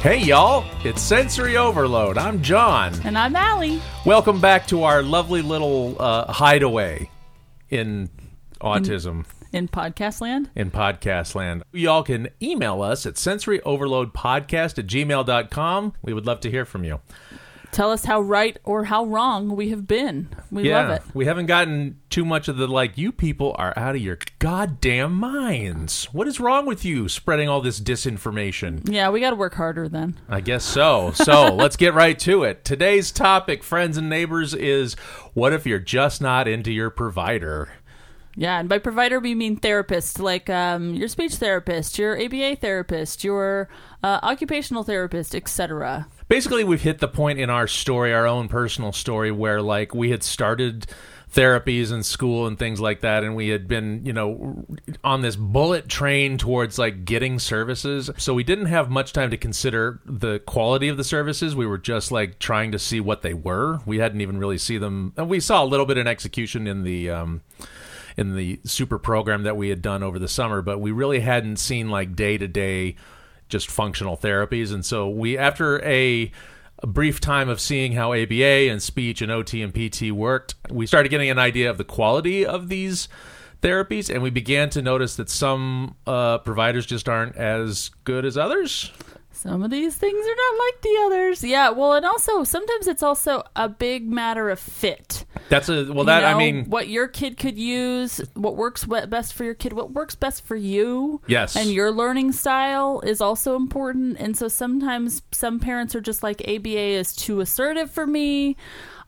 Hey, y'all, it's Sensory Overload. I'm John. And I'm Allie. Welcome back to our lovely little uh, hideaway in autism. In podcast land? In podcast land. Y'all can email us at sensoryoverloadpodcast at gmail.com. We would love to hear from you. Tell us how right or how wrong we have been. We yeah, love it. We haven't gotten too much of the like, you people are out of your goddamn minds. What is wrong with you spreading all this disinformation? Yeah, we got to work harder then. I guess so. So let's get right to it. Today's topic, friends and neighbors, is what if you're just not into your provider? Yeah, and by provider we mean therapist, like um, your speech therapist, your ABA therapist, your uh, occupational therapist, etc basically we've hit the point in our story, our own personal story, where like we had started therapies and school and things like that and we had been you know on this bullet train towards like getting services. So we didn't have much time to consider the quality of the services. We were just like trying to see what they were. We hadn't even really see them. And we saw a little bit in execution in the um in the super program that we had done over the summer but we really hadn't seen like day to day just functional therapies. And so we, after a, a, brief time of seeing how ABA and speech and OT and PT worked, we started getting an idea of the quality of these therapies, and we began to notice that some uh, providers just aren't as good as others some of these things are not like the others. Yeah, well, and also sometimes it's also a big matter of fit. That's a well. That you know, I mean, what your kid could use, what works best for your kid, what works best for you. Yes, and your learning style is also important. And so sometimes some parents are just like ABA is too assertive for me.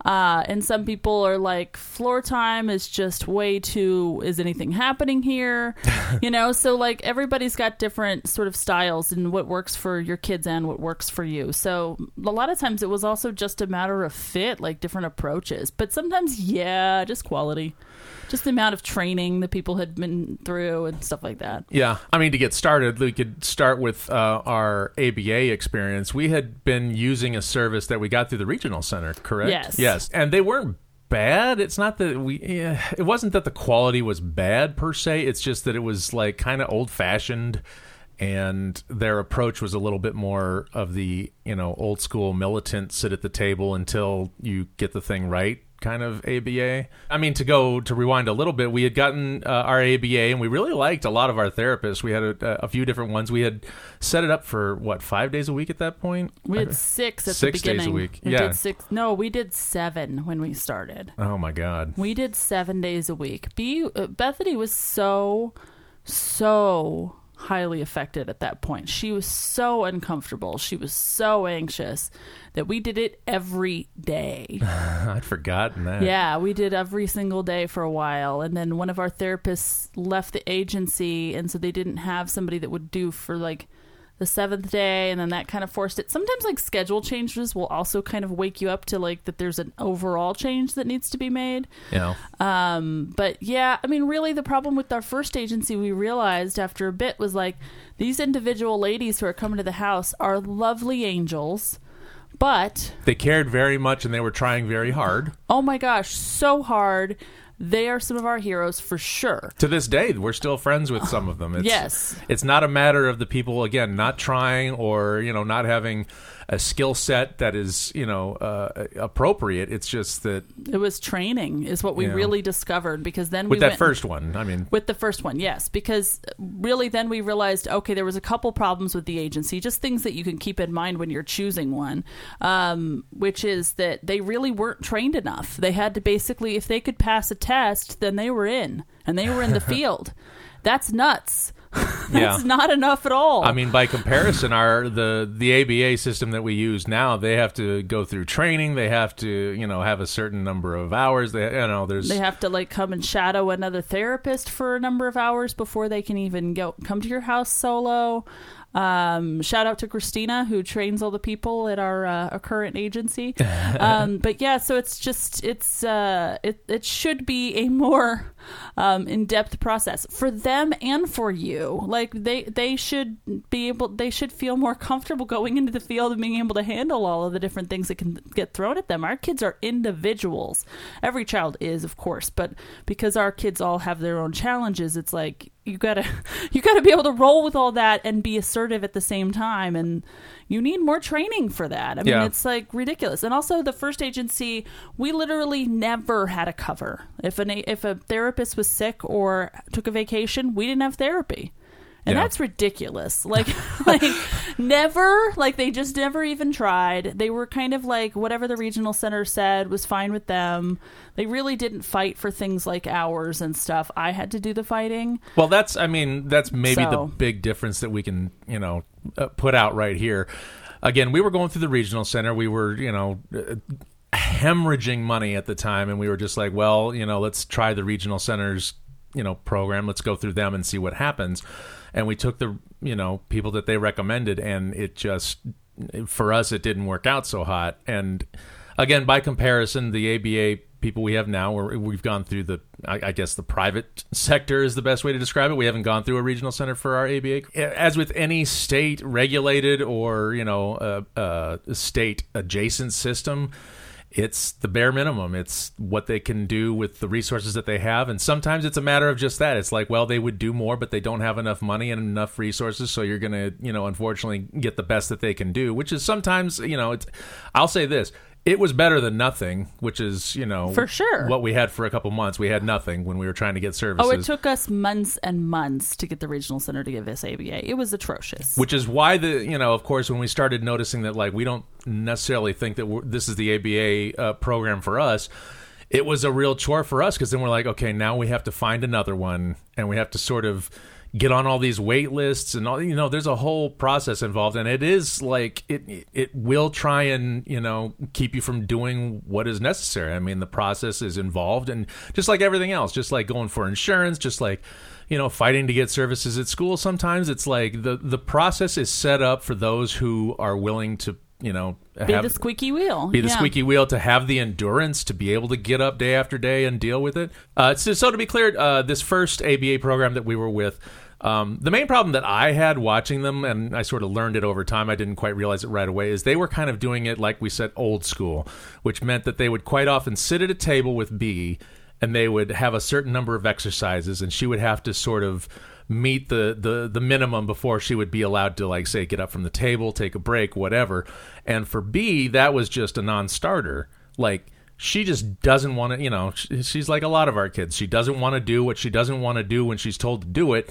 Uh, and some people are like, floor time is just way too, is anything happening here? you know, so like everybody's got different sort of styles and what works for your kids and what works for you. So a lot of times it was also just a matter of fit, like different approaches. But sometimes, yeah, just quality just the amount of training that people had been through and stuff like that. Yeah, I mean, to get started, we could start with uh, our ABA experience. We had been using a service that we got through the regional center, correct? Yes. Yes, and they weren't bad. It's not that we. Yeah, it wasn't that the quality was bad per se. It's just that it was like kind of old fashioned and their approach was a little bit more of the you know old school militant sit at the table until you get the thing right kind of ABA. I mean, to go to rewind a little bit, we had gotten uh, our ABA and we really liked a lot of our therapists. We had a, a, few different ones. We had set it up for what five days a week at that point. We had six at six the beginning. days a week. We yeah, did six. No, we did seven when we started. Oh my god, we did seven days a week. B uh, Bethany was so so highly affected at that point. She was so uncomfortable. She was so anxious that we did it every day. I'd forgotten that. Yeah, we did every single day for a while. And then one of our therapists left the agency. And so they didn't have somebody that would do for like the seventh day and then that kind of forced it. Sometimes like schedule changes will also kind of wake you up to like that there's an overall change that needs to be made. Yeah. Um but yeah i mean really the problem with our first agency we realized after a bit was like these individual ladies who are coming to the house are lovely angels but they cared very much and they were trying very hard. Oh my gosh so hard they are some of our heroes for sure. To this day, we're still friends with some of them. It's, yes, it's not a matter of the people again not trying or you know not having a skill set that is you know uh, appropriate. It's just that it was training is what we really discovered because then with we that went, first one. I mean, with the first one, yes, because really then we realized okay, there was a couple problems with the agency, just things that you can keep in mind when you're choosing one, um, which is that they really weren't trained enough. They had to basically, if they could pass a test, then they were in and they were in the field. That's nuts. That's yeah. not enough at all. I mean, by comparison, our the the ABA system that we use now, they have to go through training. They have to, you know, have a certain number of hours. They, you know, there's they have to like come and shadow another therapist for a number of hours before they can even go come to your house solo. Um, shout out to Christina who trains all the people at our, uh, our current agency. Um, but yeah, so it's just it's uh, it it should be a more um, in depth process for them and for you. Like they they should be able they should feel more comfortable going into the field and being able to handle all of the different things that can get thrown at them. Our kids are individuals. Every child is, of course, but because our kids all have their own challenges, it's like you gotta you gotta be able to roll with all that and be assertive at the same time and You need more training for that. I mean, Yeah. it's like ridiculous. And also, the first agency, we literally never had a cover. If an if a therapist was sick or took a vacation, we didn't have therapy. And Yeah. that's ridiculous. Like, like never, like they just never even tried. They were kind of like whatever the regional center said was fine with them. They really didn't fight for things like hours and stuff. I had to do the fighting. Well, that's I mean that's maybe the big difference that we can you know uh, put out right here. Again, we were going through the regional center. We were you know uh, hemorrhaging money at the time, and we were just like, well, you know, let's try the regional centers you know program. Let's go through them and see what happens. And we took the you know people that they recommended, and it just for us it didn't work out so hot. And again, by comparison, the ABA people we have now, we're, we've gone through the, I, guess the private sector is the best way to describe it. We haven't gone through a regional center for our ABA. As with any state regulated or you know uh, uh, state adjacent system. It's the bare minimum. It's what they can do with the resources that they have. And sometimes it's a matter of just that. It's like, well, they would do more, but they don't have enough money and enough resources. So you're going to, you know, unfortunately get the best that they can do, which is sometimes, you know, it's, I'll say this. It was better than nothing, which is, you know, For sure. what we had for a couple months. We had nothing when we were trying to get services. Oh, it took us months and months to get the regional center to give us ABA. It was atrocious. which is why the you know of course when we started noticing that like we don't necessarily think that we're, this is the ABA uh, program for us it was a real chore for us because then we're like okay now we have to find another one and we have to sort of get on all these wait lists and all you know there's a whole process involved and it is like it it will try and you know keep you from doing what is necessary i mean the process is involved and just like everything else just like going for insurance just like you know fighting to get services at school sometimes it's like the the process is set up for those who are willing to you know be have the squeaky wheel. be the Yeah. squeaky wheel to have the endurance to be able to get up day after day and deal with it. Uh, so, so to be clear, uh, this first ABA program that we were with, um, the main problem that I had watching them, and I sort of learned it over time, I didn't quite realize it right away, is they were kind of doing it like we said, old school, which meant that they would quite often sit at a table with B and they would have a certain number of exercises, and she would have to sort of meet the, the the minimum before she would be allowed to like say get up from the table take a break whatever. And for b that was just a non-starter. Like she just doesn't want to you know she's like a lot of our kids. She doesn't want to do what she doesn't want to do when she's told to do it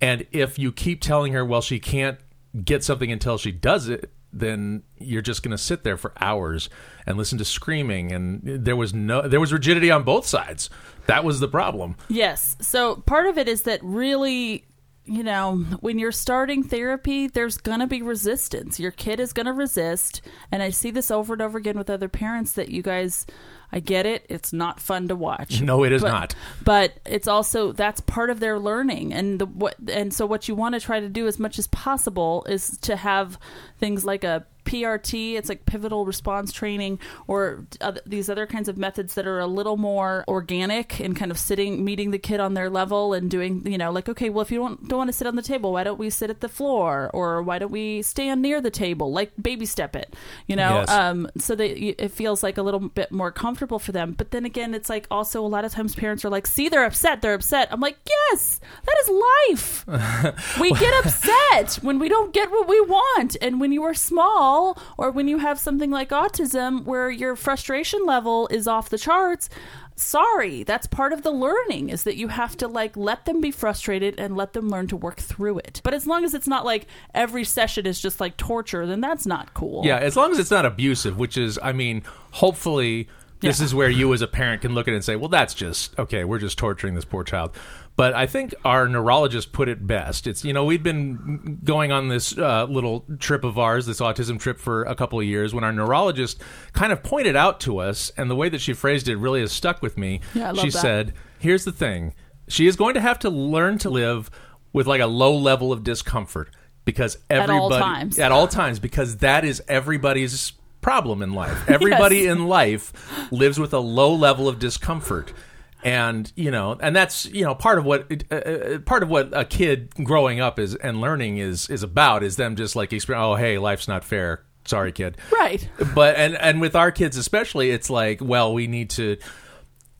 and if you keep telling her well she can't get something until she does it then you're just going to sit there for hours and listen to screaming. And there was no there was rigidity on both sides. That was the problem. Yes. So part of it is that really, you know, when you're starting therapy, there's going to be resistance. Your kid is going to resist. And I see this over and over again with other parents that you guys, I get it. It's not fun to watch. no it is But- not But it's also that's part of their learning, and the what and so what you want to try to do as much as possible is to have things like a PRT, it's like pivotal response training, or other, these other kinds of methods that are a little more organic and kind of sitting, meeting the kid on their level and doing, you know, like, okay, well, if you don't, don't want to sit on the table, why don't we sit at the floor? Or why don't we stand near the table? Like baby step it, you know? Yes. Um, so that it feels like a little bit more comfortable for them. But then again, it's like also a lot of times parents are like, see, they're upset, they're upset. I'm like, yes, that is life. we get upset when we don't get what we want. And when you are small or when you have something like autism where your frustration level is off the charts, sorry, that's part of the learning is that you have to like let them be frustrated and let them learn to work through it. But as long as it's not like every session is just like torture, then that's not cool. Yeah, as long as it's not abusive, which is, I mean, hopefully this Yeah. is where you as a parent can look at it and say, well, that's just, okay, we're just torturing this poor child. But I think our neurologist put it best. It's, you know, we'd been going on this uh, little trip of ours, this autism trip for a couple of years, when our neurologist kind of pointed out to us, and the way that she phrased it really has stuck with me. Yeah, I love she that. said, here's the thing she is going to have to learn to live with like a low level of discomfort because At all everybody times. at all times because that is everybody's problem in life. Everybody Yes. in life lives with a low level of discomfort. And you know, and that's you know part of what uh, uh, part of what a kid growing up is and learning is is about is them just like experience. Oh, hey, life's not fair. Sorry, kid Right. but and and with our kids especially it's like well we need to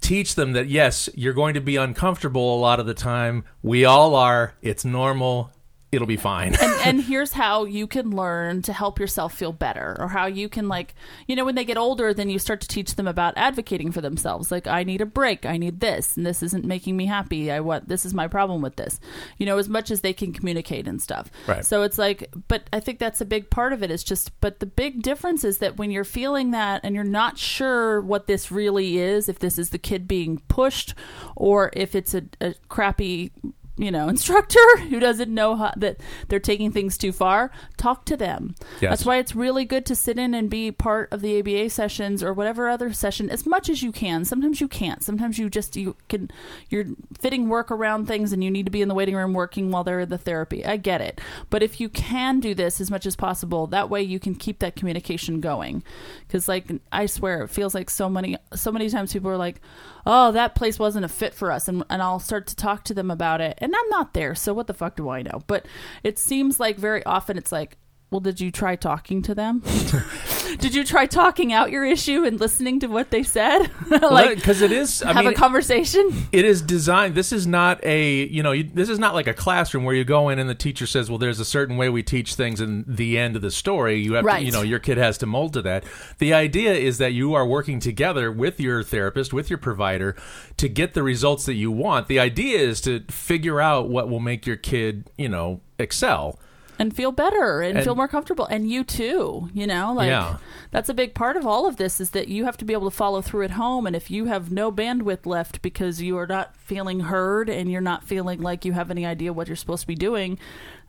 teach them that yes you're going to be uncomfortable a lot of the time we all are it's normal it'll be fine. and, and here's how you can learn to help yourself feel better or how you can like you know when they get older then you start to teach them about advocating for themselves. Like i need a break. I need this and this isn't making me happy. I want this is my problem with this. You know as much as they can communicate and stuff. Right. so it's like but i think that's a big part of it. Is just but the big difference is that when you're feeling that and you're not sure what this really is if this is the kid being pushed or if it's a, a crappy you know instructor who doesn't know how, that they're taking things too far talk to them. Yes. that's why it's really good to sit in and be part of the aba sessions or whatever other session as much as you can. Sometimes you can't. Sometimes you just you can you're fitting work around things and you need to be in the waiting room working while they're in the therapy. I get it. But if you can do this as much as possible that way you can keep that communication going. Because like i swear it feels like so many so many times people are like oh that place wasn't a fit for us and, and i'll start to talk to them about it. And i'm not there so what the fuck do i know? But it seems like very often it's like well did you try talking to them did you try talking out your issue and listening to what they said like because it is. I have mean, a conversation it is designed. This is not a you know. You, this is not like a classroom where you go in and the teacher says, "Well, there's a certain way we teach things," and the end of the story, you have Right. to, you know, your kid has to mold to that. The idea is that you are working together with your therapist, with your provider, to get the results that you want. The idea is to figure out what will make your kid, you know, excel. And feel better and, And- feel more comfortable and you too you know like Yeah. that's a big part of all of this is that you have to be able to follow through at home and if you have no bandwidth left because you are not feeling heard and you're not feeling like you have any idea what you're supposed to be doing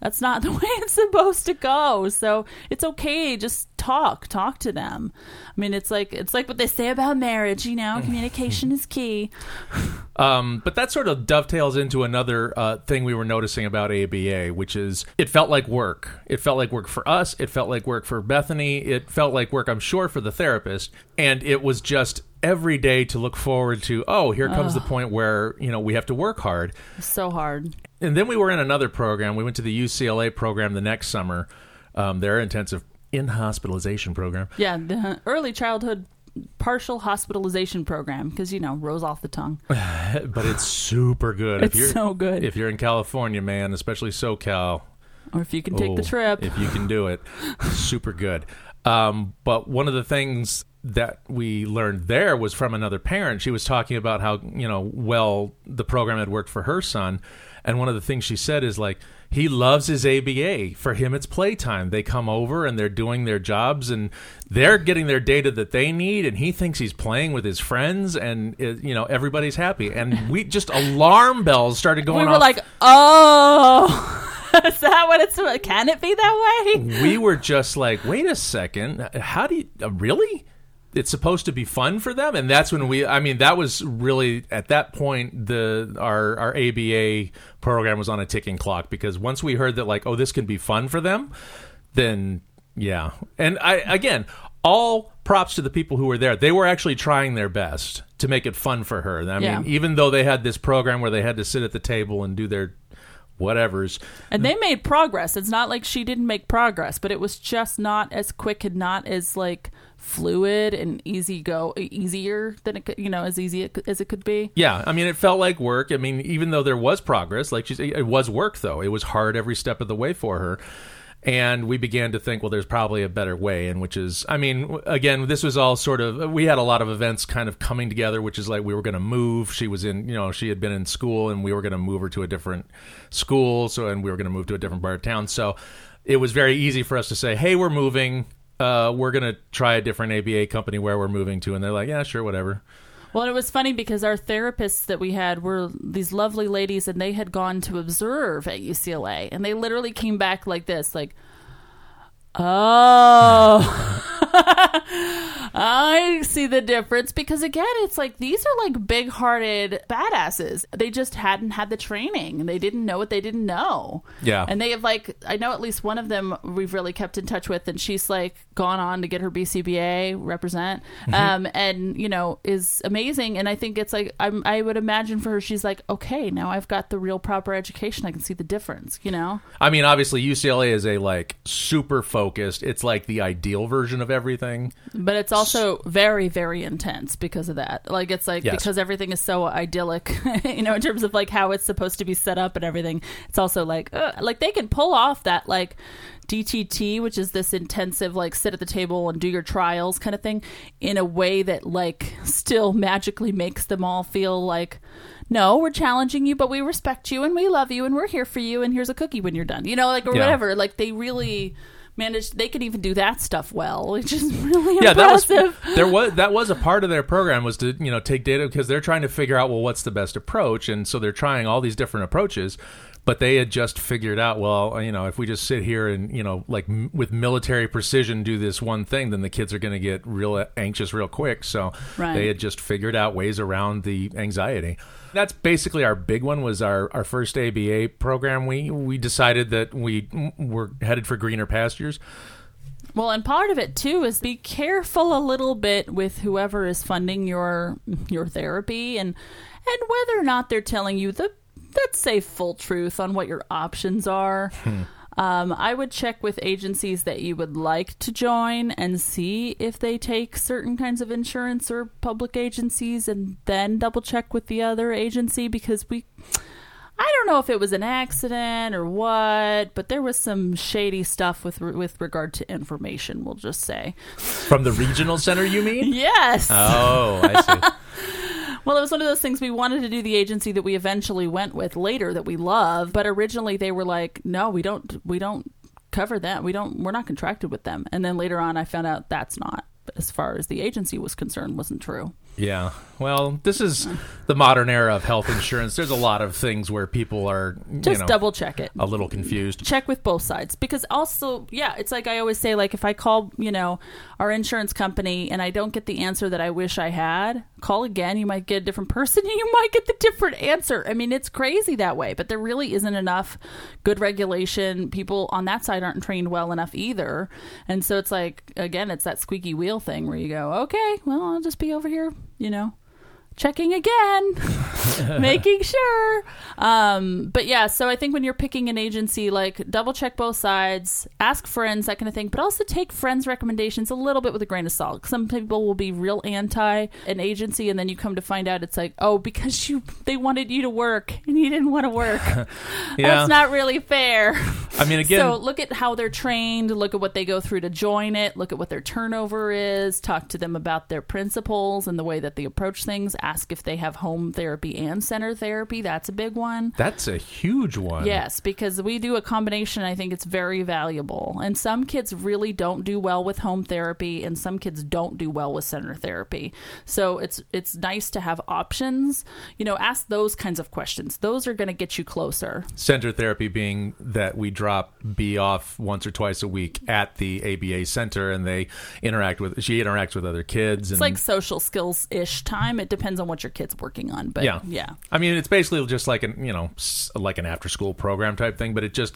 that's not the way it's supposed to go so it's okay just talk talk to them i mean it's like it's like what they say about marriage you know communication is key Um, but that sort of dovetails into another uh, thing we were noticing about ABA, which is it felt like work. It felt like work for us. It felt like work for Bethany. It felt like work, I'm sure, for the therapist. And it was just every day to look forward to, oh, here comes the point where, you know, we have to work hard. so hard And then we were in another program. We went to the UCLA program the next summer, um, their intensive in hospitalization program. yeah the early childhood partial hospitalization program because you know rolls off the tongue But it's super good. It's so good. If you're in California, man, especially SoCal, or if you can take the Oh, trip if you can do it. Super good. Um, but one of the things that we learned there was from another parent. She was talking about how you know well the program had worked for her son, and one of the things she said is like he loves his ABA. For him, it's playtime. They come over and they're doing their jobs and they're getting their data that they need, and he thinks he's playing with his friends, and it, you know everybody's happy. And we just alarm bells started going we were off. like oh is that what it's can it be that way we were just like, wait a second, how do you uh, really? It's supposed to be fun for them, and that's when we. I mean, that was really at that point the our our ABA program was on a ticking clock because once we heard that like, oh, this can be fun for them, then yeah. And I again, all props to the people who were there. They were actually trying their best to make it fun for her. I Yeah. mean, even though they had this program where they had to sit at the table and do their whatevers. and they made progress it's not like she didn't make progress but it was just not as quick and not as like fluid and easy go easier than it could you know as easy as it could be Yeah, I mean, it felt like work. I mean, even though there was progress, like she said, it was work though. It was hard every step of the way for her. And we began to think, well, there's probably a better way, and which is, I mean, again, this was all sort of, we had a lot of events kind of coming together, which is like we were going to move. She was in, you know, she had been in school, and we were going to move her to a different school. So, and we were going to move to a different part of town. So, it was very easy for us to say, hey, we're moving. Uh, we're going to try a different ABA company where we're moving to. And they're like, yeah, sure, whatever. Well, it was funny because our therapists that we had were these lovely ladies, and they had gone to observe at UCLA, and they literally came back like this, like, "Oh, I see the difference." Because again, it's like these are like big-hearted badasses. They just hadn't had the training, and they didn't know what they didn't know. Yeah. and they have like I know at least one of them we've really kept in touch with, and she's like gone on to get her BCBA represent, um, and you know is amazing. And I think it's like I'm, I would imagine for her, she's like, okay, now I've got the real proper education. I can see the difference. You know, I mean, obviously UCLA is a like super focused. It's like the ideal version of everything. But it's also very, very intense because of that. Like it's like Yes. because everything is so idyllic, you know, in terms of like how it's supposed to be set up and everything. It's also like uh, like they can pull off that like DTT, which is this intensive like sit at the table and do your trials kind of thing, in a way that like still magically makes them all feel like. No, we're challenging you, but we respect you and we love you and we're here for you and here's a cookie when you're done. You know, like or Yeah. whatever. Like they really managed they could even do that stuff well, which is really yeah, that was there was that was a part of their program was to you know take data because they're trying to figure out well what's the best approach, and so they're trying all these different approaches. But they had just figured out, well, you know, if we just sit here and you know, like m- with military precision, do this one thing, then the kids are going to get real anxious real quick. So Right. they had just figured out ways around the anxiety. That's basically our big one. Was our, our first ABA program. We we decided that we mm, were headed for greener pastures. Well, and part of it too is be careful a little bit with whoever is funding your your therapy and and whether or not they're telling you the let's say full truth on what your options are. Um, I would check with agencies that you would like to join and see if they take certain kinds of insurance or public agencies, and then double check with the other agency because we I don't know if it was an accident or what, but there was some shady stuff with with regard to information. We'll just say From the regional center, you mean? yes. Oh, I see. Well, it was one of those things we wanted to do the agency that we eventually went with later that we love, but originally they were like, "No, we don't we don't cover that. We don't we're not contracted with them." And then later on I found out that's not as far as the agency was concerned wasn't true. Yeah. Well, this is the modern era of health insurance. There's a lot of things where people are, you Just know, double check it. a little confused. check with both sides because also yeah it's like i always say like if i call you know our insurance company and i don't get the answer that i wish i had call again you might get a different person you might get the different answer i mean it's crazy that way but there really isn't enough good regulation people on that side aren't trained well enough either and so it's like again it's that squeaky wheel thing where you go okay well i'll just be over here you know checking again. Making sure. Um but yeah so i think when you're picking an agency like double check both sides ask friends that kind of thing but also take friends recommendations a little bit with a grain of salt. Some people will be real anti an agency and then you come to find out it's like oh because you they wanted you to work and you didn't want to work Yeah. that's not really fair. I mean, again, so look at how they're trained, look at what they go through to join it, look at what their turnover is, talk to them about their principles and the way that they approach things, ask if they have home therapy and center therapy. That's a big one. that's a huge one. Yes, because we do a combination. I think it's very valuable. And some kids really don't do well with home therapy, and some kids don't do well with center therapy. So it's it's nice to have options. You know, ask those kinds of questions. Those are going to get you closer. Center therapy being that we drop B off once or twice a week at the ABA center, and they interact with. She interacts with other kids, and It's like social skills ish time. It depends on what your kid's working on, but yeah, yeah. I mean, it's basically just like an you know like an after school program type thing, but it just.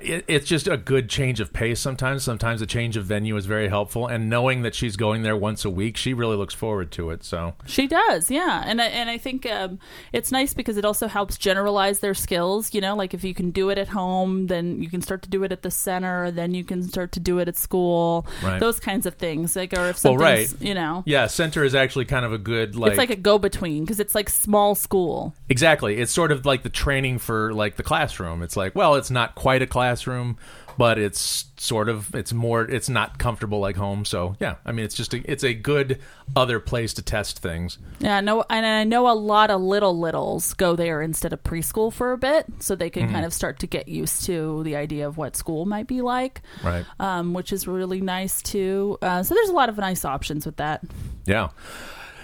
It, it's just a good change of pace sometimes. Sometimes a change of venue is very helpful, and knowing that she's going there once a week, she really looks forward to it. So, She does, yeah, and I, and I think um, it's nice because it also helps generalize their skills. You know, like if you can do it at home, then you can start to do it at the center. Then you can start to do it at school. Right. Those kinds of things, like or if Well, right. you know, yeah, center is actually kind of a good like, it's like a go between because it's like small school. Exactly. It's sort of like the training for like the classroom. It's like, well, it's not quite a classroom, but it's sort of it's more it's not comfortable like home. So, yeah. I mean, it's just a, it's a good other place to test things. Yeah, no, and I know a lot of little littles go there instead of preschool for a bit, so they Mm-hmm. can kind of start to get used to the idea of what school might be like. Right. um, which is really nice too. Uh, so there's a lot of nice options with that. Yeah.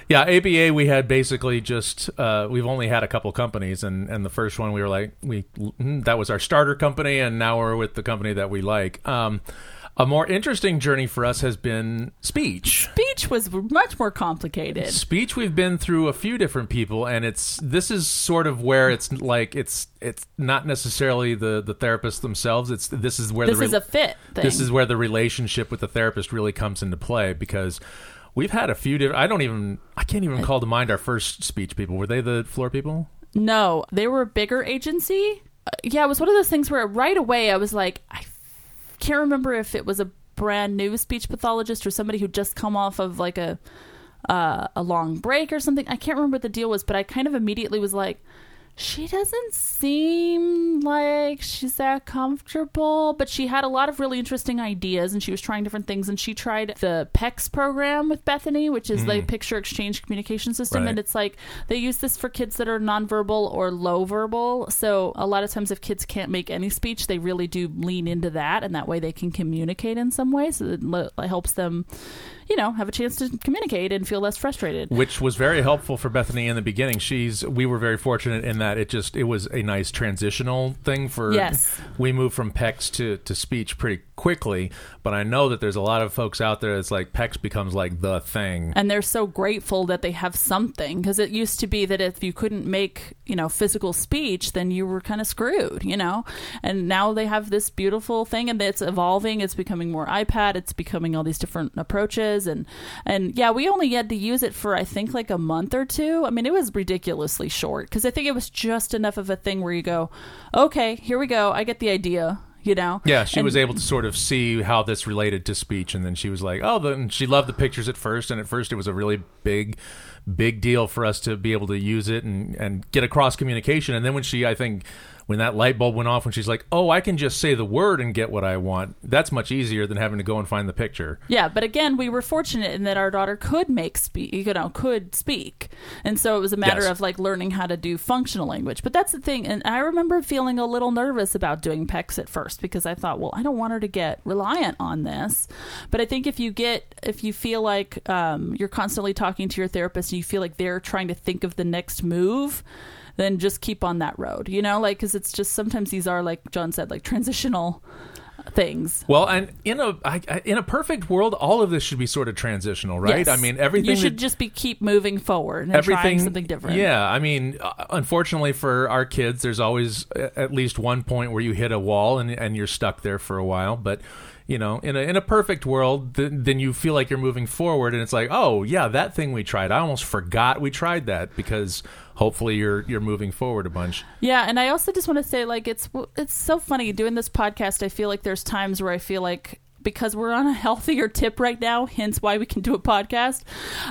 Yeah, ABA we had basically just uh, we've only had a couple companies and and the first one we were like we mm, that was our starter company and now we're with the company that we like. Um a more interesting journey for us has been speech. Speech was much more complicated. speech we've been through a few different people and it's this is sort of where it's like it's it's not necessarily the the therapists themselves it's this is where This the is a fit thing. this is where the relationship with the therapist really comes into play because we've had a few different i don't even i can't even call to mind our first speech people were they the floor people no, they were a bigger agency. Uh, yeah, it was one of those things where right away I was like, I can't remember if it was a brand new speech pathologist or somebody who just come off of like a uh, a long break or something. I can't remember what the deal was, but I kind of immediately was like, she doesn't seem like she's that comfortable, but she had a lot of really interesting ideas and she was trying different things. And she tried the PECS program with Bethany, which is the mm. picture exchange communication system. Right. And it's like they use this for kids that are nonverbal or low verbal. So a lot of times, if kids can't make any speech, they really do lean into that. And that way they can communicate in some way. So it helps them, you know, have a chance to communicate and feel less frustrated. which was very helpful for Bethany in the beginning. She's we were very fortunate in that it just it was a nice transitional thing for Yes. we moved from PECS to to speech pretty quickly, but I know that there's a lot of folks out there that's like PECS becomes like the thing. and they're so grateful that they have something because it used to be that if you couldn't make you know physical speech then you were kind of screwed you know? And now they have this beautiful thing and it's evolving it's becoming more ipad it's becoming all these different approaches and and yeah we only had to use it for i think like a month or two. I mean it was ridiculously short because i think it was just enough of a thing where you go okay here we go i get the idea you know? Yeah, she And- was able to sort of see how this related to speech, and then she was like, "Oh," then she loved the pictures at first, and at first it was a really big, big deal for us to be able to use it and and get across communication. And then when she, I think, when that light bulb went off, when she's like, "Oh, I can just say the word and get what I want," that's much easier than having to go and find the picture. Yeah, but again, we were fortunate in that our daughter could make speak, you know, could speak, and so it was a matter Yes. of like learning how to do functional language. But that's the thing, and I remember feeling a little nervous about doing PECS at first because I thought, well, I don't want her to get reliant on this. But I think if you get, if you feel like um, you're constantly talking to your therapist and you feel like they're trying to think of the next move. Then just keep on that road, you know, like because it's just sometimes these are like John said, like transitional things. Well, and in a I, I- in a perfect world, all of this should be sort of transitional, right? Yes. I mean, everything You should that- just be keep moving forward and trying something different. Yeah, I mean, uh, unfortunately for our kids, there's always at least one point where you hit a wall and and you're stuck there for a while. But you know, in a in a perfect world, th- then you feel like you're moving forward, and it's like, oh yeah, that thing we tried, I almost forgot we tried that because hopefully you're you're moving forward a bunch. Yeah, and I also just want to say, like, it's it's so funny doing this podcast. I feel like there's times where I feel like because we're on a healthier tip right now, hence why we can do a podcast.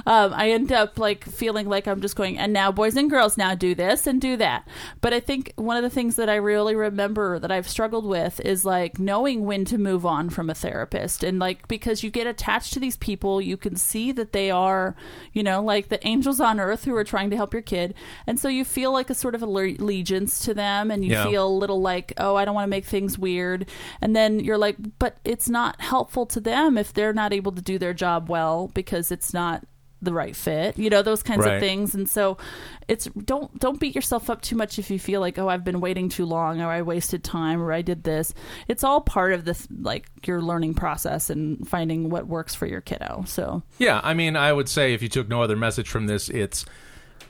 Um, I end up like feeling like I'm just going, and now boys and girls now do this and do that. But I think one of the things that I really remember that I've struggled with is like knowing when to move on from a therapist, and like because you get attached to these people, you can see that they are, you know, like the angels on earth who are trying to help your kid, and so you feel like a sort of allegiance to them, and you Yeah. feel a little like, oh, I don't want to make things weird, and then you're like, but it's not helpful to them if they're not able to do their job well because it's not the right fit you know those kinds Right. of things. And so it's don't don't beat yourself up too much if you feel like oh i've been waiting too long or i wasted time or i did this. It's all part of this like your learning process and finding what works for your kiddo. So Yeah, I mean, I would say if you took no other message from this, it's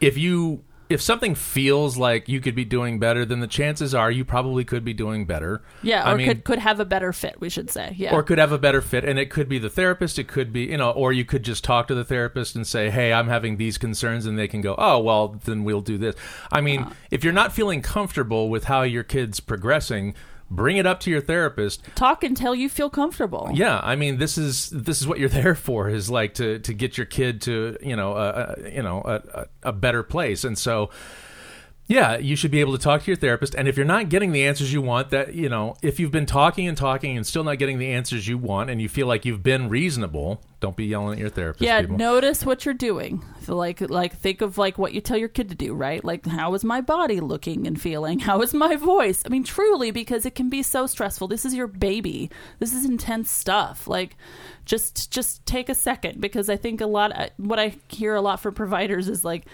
if you if something feels like you could be doing better, then the chances are you probably could be doing better. yeah I or mean, could could have a better fit we should say yeah or could have a better fit and it could be the therapist it could be you know or you could just talk to the therapist and say hey i'm having these concerns and they can go oh well then we'll do this i mean Uh. if you're not feeling comfortable with how your kid's progressing bring it up to your therapist. Talk until you feel comfortable. Yeah i mean this is this is what you're there for is like to to get your kid to you know a, a you know a, a, a better place. And so yeah, you should be able to talk to your therapist. And if you're not getting the answers you want, that, you know, if you've been talking and talking and still not getting the answers you want and you feel like you've been reasonable, don't be yelling at your therapist. yeah people. notice what you're doing So, like like think of like what you tell your kid to do right like how is my body looking and feeling how is my voice i mean truly because it can be so stressful this is your baby this is intense stuff like just just take a second because i think a lot uh, what i hear a lot from providers is like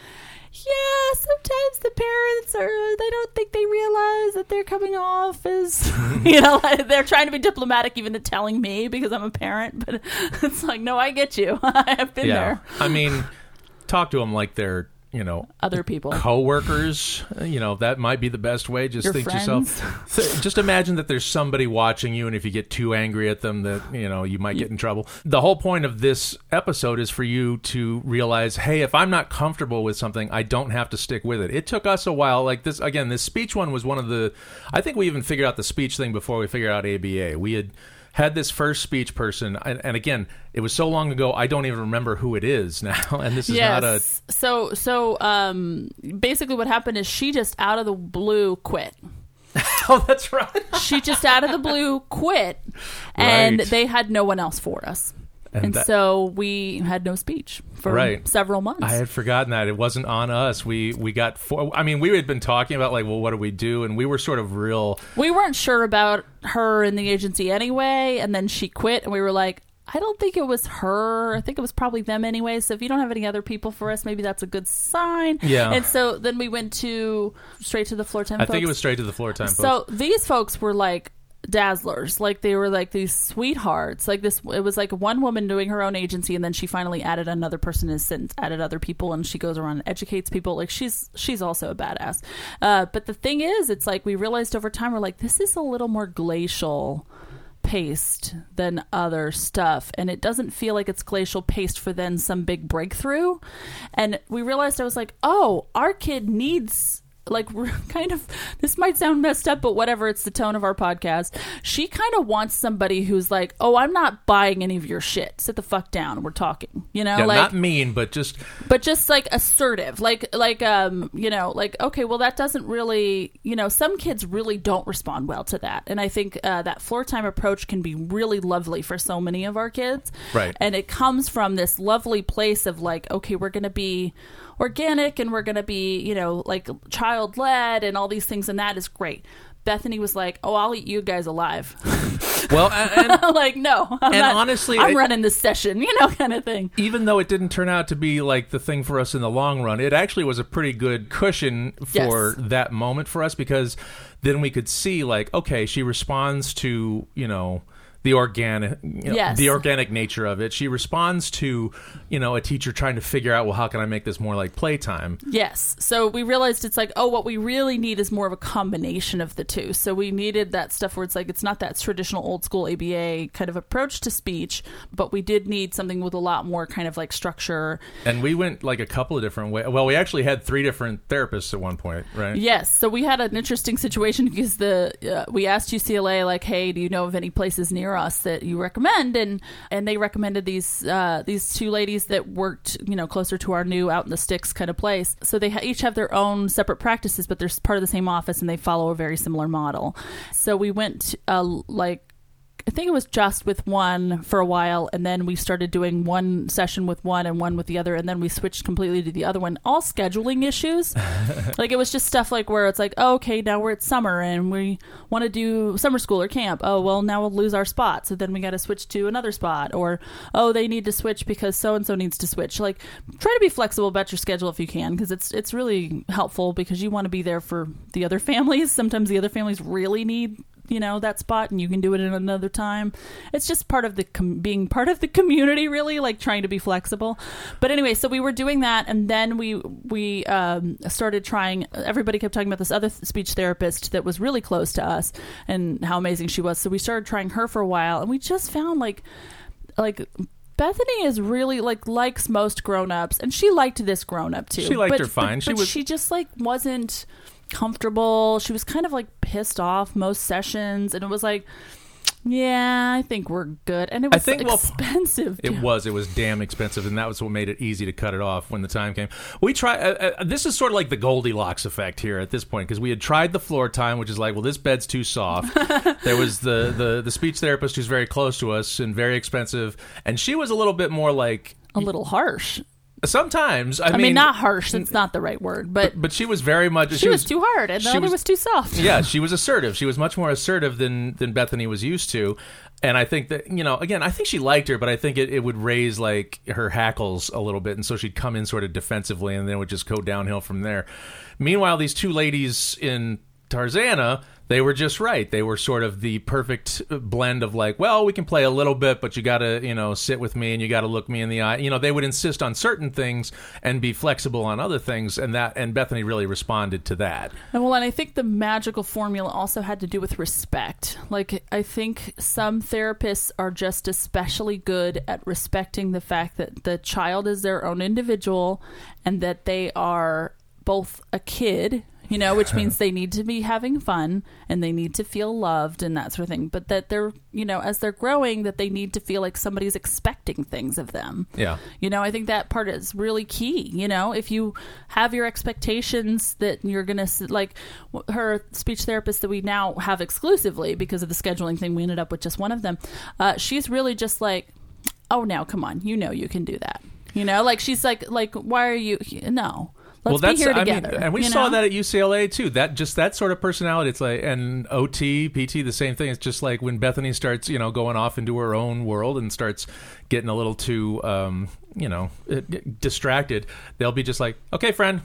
yeah, sometimes the parents are they don't think they realize that they're coming off as you know, like, they're trying to be diplomatic even to telling me because I'm a parent, but it's like, no, I get you. I've been yeah. there. I mean, talk to them like they're, you know, Other people. coworkers uh, you know that might be the best way. Just Your think to yourself. th- just imagine that there's somebody watching you and if you get too angry at them that you know you might get in trouble. The whole point of this episode is for you to realize hey if i'm not comfortable with something i don't have to stick with it. It took us a while. Like this again this speech one was one of the i think we even figured out the speech thing before we figured out aba we had had this first speech person, and, and again, it was so long ago, I don't even remember who it is now. And this is not a yes. So so um basically what happened is she just out of the blue quit. oh, that's right. She just out of the blue quit and Right. they had no one else for us. And And, that- so we had no speech for Right. several months. I had forgotten that it wasn't on us. We we got. Four, I mean, we had been talking about like, well, what do we do? And we were sort of real. we weren't sure about her in the agency anyway, and then she quit, and we were like, I don't think it was her. I think it was probably them anyway. So if you don't have any other people for us, maybe that's a good sign. Yeah. And so then we went to straight to the floor time. I think it was straight to the floor time. So these folks were like dazzlers. Like they were like these sweethearts. Like this it was like one woman doing her own agency and then she finally added another person has since added other people and she goes around and educates people. Like she's she's also a badass. Uh, but the thing is it's like we realized over time we're like this is a little more glacial paced than other stuff and it doesn't feel like it's glacial paced for then some big breakthrough. And we realized i was like oh our kid needs like we're kind of this might sound messed up but whatever it's the tone of our podcast. She kind of wants somebody who's like oh i'm not buying any of your shit. Sit the fuck down. We're talking. You know yeah, like not mean, but just but just like assertive. Like like um you know like okay well that doesn't really you know some kids really don't respond well to that. And i think uh, that floor time approach can be really lovely for so many of our kids. Right. and it comes from this lovely place of like okay we're gonna be organic and we're gonna be you know like child led and all these things and that is great. Bethany was like oh i'll eat you guys alive. Well, and, like no I'm And not- honestly, i'm I- running this session you know kind of thing. Even though it didn't turn out to be like the thing for us in the long run, it actually was a pretty good cushion for Yes. that moment for us because then we could see like, okay, she responds to you know the organic, you know, Yes. the organic nature of it. She responds to you know a teacher trying to figure out well how can I make this more like playtime. Yes. So we realized it's like, oh, what we really need is more of a combination of the two. So we needed that stuff where it's like, it's not that traditional old school ABA kind of approach to speech, but we did need something with a lot more kind of like structure. And we went like a couple of different ways. Well, we actually had three different therapists at one point, right? Yes. So we had an interesting situation because the uh, we asked UCLA like, hey, do you know of any places near us that you recommend? And and they recommended these uh, these two ladies that worked you know closer to our new out in the sticks kind of place. So they ha- each have their own separate practices, but they're part of the same office and they follow a very similar model. So we went uh, like I think it was just with one for a while, and then we started doing one session with one and one with the other, and then we switched completely to the other one. All scheduling issues. like it was just stuff like where it's like, oh, okay, now we're at summer and we want to do summer school or camp. Oh, well, now we'll lose our spot, so then we got to switch to another spot. Or oh, they need to switch because so and so needs to switch. Like try to be flexible about your schedule if you can, because it's it's really helpful because you want to be there for the other families. Sometimes the other families really need you know that spot and you can do it in another time it's just part of the com- being part of the community really like trying to be flexible but anyway so we were doing that and then we we um, started trying everybody kept talking about this other th- speech therapist that was really close to us and how amazing she was so we started trying her for a while and we just found like like Bethany is really like likes most grown-ups and she liked this grown-up too. She liked But- her fine. But, She but was- she just like wasn't comfortable. She was kind of like pissed off most sessions and it was like yeah, I think we're good. And it I was think, well, expensive. It was. It was damn expensive, and that was what made it easy to cut it off when the time came. We try. Uh, uh, this is sort of like the Goldilocks effect here at this point because we had tried the floor time, which is like, well, this bed's too soft. there was the, the the speech therapist who's very close to us and very expensive, and she was a little bit more like. a little harsh. Sometimes, I, I mean, not harsh. That's not the right word, but, But she was very much. she, was, too hard, and the she other was- was, too soft. yeah, she was assertive. She was much more assertive than than Bethany was used to. And I think that you know, again, I think she liked her, but I think it, it would raise like her hackles a little bit, and so she'd come in sort of defensively, and then it would just go downhill from there. Meanwhile, these two ladies in Tarzana, they were just right. They were sort of the perfect blend of like, well, we can play a little bit, but you got to, you know, sit with me and you got to look me in the eye. You know, they would insist on certain things and be flexible on other things, and that and Bethany really responded to that. And well, and I think the magical formula also had to do with respect. Like, I think some therapists are just especially good at respecting the fact that the child is their own individual and that they are both a kid you know, which means they need to be having fun and they need to feel loved and that sort of thing. But that they're, you know, as they're growing, that they need to feel like somebody's expecting things of them. Yeah. You know, I think that part is really key. You know, if you have your expectations that you're going to, like her speech therapist that we now have exclusively because of the scheduling thing, we ended up with just one of them. Uh, she's really just like, oh, now come on, you know, you can do that. You know, like she's like, like, why are you? No, let's be here I together. mean, and we saw know? that at UCLA too. That just that sort of personality. It's like and OT, PT, the same thing. It's just like when Bethany starts, you know, going off into her own world and starts getting a little too, um, you know, uh, distracted. They'll be just like, "Okay, friend,"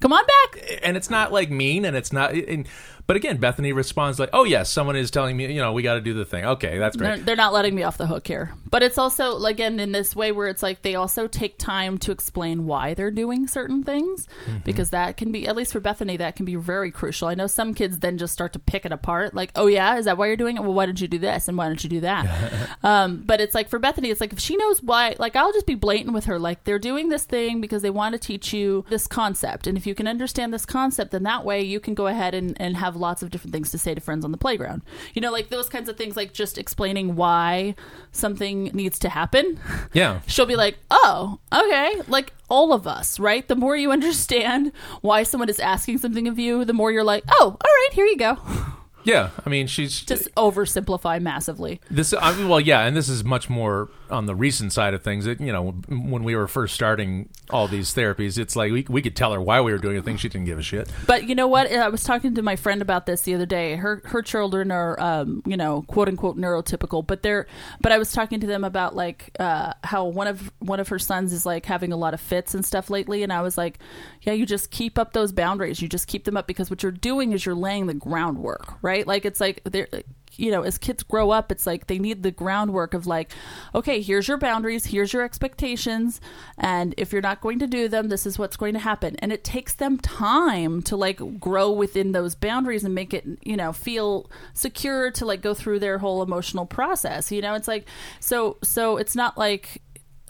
Come on back. and it's not like mean, and it's not. And, but again, Bethany responds like, "Oh yes, someone is telling me, you know, we got to do the thing." Okay, that's great. They're, they're not letting me off the hook here. But it's also, again, in this way where it's like they also take time to explain why they're doing certain things Mm-hmm. because that can be, at least for Bethany, that can be very crucial. I know some kids then just start to pick it apart. Like, oh, yeah, is that why you're doing it? Well, why didn't you do this? And why don't you do that? um, but it's like for Bethany, it's like if she knows why, like, I'll just be blatant with her. Like, they're doing this thing because they want to teach you this concept. And if you can understand this concept, then that way you can go ahead and, and have lots of different things to say to friends on the playground. You know, like those kinds of things, like just explaining why something needs to happen. yeah, She'll be like, oh, okay. Like all of us, right? The more you understand why someone is asking something of you, the more you're like, oh, all right, here you go. yeah. I mean, she's Just oversimplify massively. This, I mean, well, yeah, and this is much more on the recent side of things. That you know, when we were first starting all these therapies, it's like we, we could tell her why we were doing a thing. She didn't give a shit. But you know what? I was talking to my friend about this the other day. Her her children are, um, you know, quote unquote neurotypical, but they're. But I was talking to them about like uh, how one of one of her sons is like having a lot of fits and stuff lately, and I was like, yeah, you just keep up those boundaries. You just keep them up because what you're doing is you're laying the groundwork, right? Like it's like they're you know, as kids grow up, it's like they need the groundwork of like, okay, here's your boundaries, here's your expectations, and if you're not going to do them, this is what's going to happen. And it takes them time to like grow within those boundaries and make it, you know, feel secure to like go through their whole emotional process. You know, it's like so so it's not like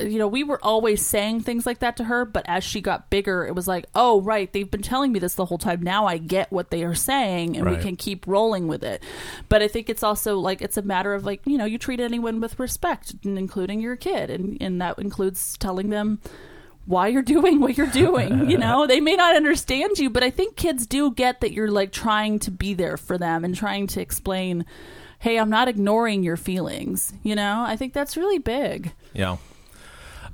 you know, we were always saying things like that to her, but as she got bigger, it was like, oh, right, they've been telling me this the whole time. Now I get what they are saying, and Right. we can keep rolling with it. But I think it's also like, it's a matter of like, you know, you treat anyone with respect, including your kid, and, and that includes telling them why you're doing what you're doing. You know, they may not understand you, but I think kids do get that you're like trying to be there for them and trying to explain, hey, I'm not ignoring your feelings. You know, I think that's really big. Yeah.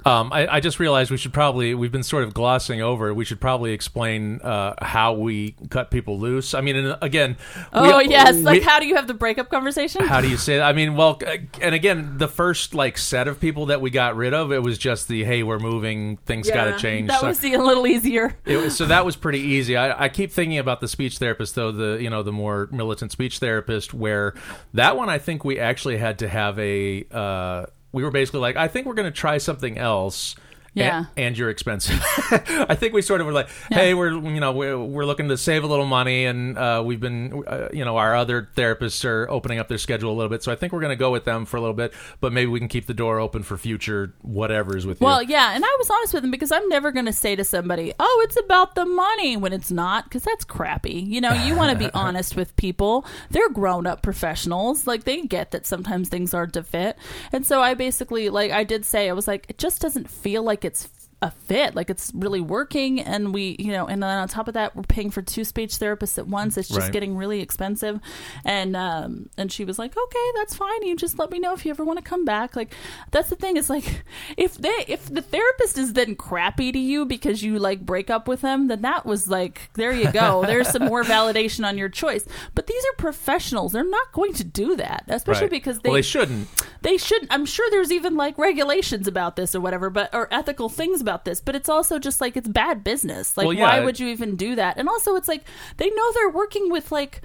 Um, I, I just realized we should probably we've been sort of glossing over. We should probably explain uh, how we cut people loose. I mean, and again, Oh we- yes, we- like how do you have the breakup conversation? how do you say that? I mean, well, uh, and again, the first like set of people that we got rid of, it was just the hey, we're moving, things got to change. That So- was the, a little easier. it was, so that was pretty easy. I, I keep thinking about the speech therapist, though the you know the more militant speech therapist, where that one I think we actually had to have a. Uh, we were basically like, I think we're going to try something else. Yeah. and, you're expensive. I think we sort of were like, hey, we're you know we're, we're looking to save a little money, and uh, we've been uh, you know our other therapists are opening up their schedule a little bit, so I think we're going to go with them for a little bit, but maybe we can keep the door open for future whatever's with Well, you. Well, yeah, and I was honest with him because I'm never going to say to somebody, "Oh, it's about the money" when it's not, because that's crappy. You know, you want to be honest with people. They're grown-up professionals; like they get that sometimes things aren't to fit. And so I basically, like, I did say, I was like, it just doesn't feel like it's a fit like it's really working and we you know and then on top of that we're paying for two speech therapists at once. It's just Right. getting really expensive. And um and she was like okay that's fine. You just let me know if you ever want to come back. Like that's the thing it's like if they if the therapist is then crappy to you because you like break up with them then that was like there you go. There's some more validation on your choice. But these are professionals. They're not going to do that especially Right. because they well, they shouldn't. they shouldn't. I'm sure there's even like regulations about this or whatever but or ethical things about this but it's also just like it's bad business like Well, yeah. why would you even do that and also it's like they know they're working with like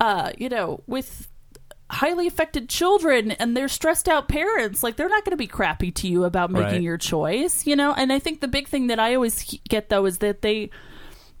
uh you know with highly affected children and they're stressed out parents like they're not going to be crappy to you about making Right. your choice you know and i think the big thing that i always get though is that they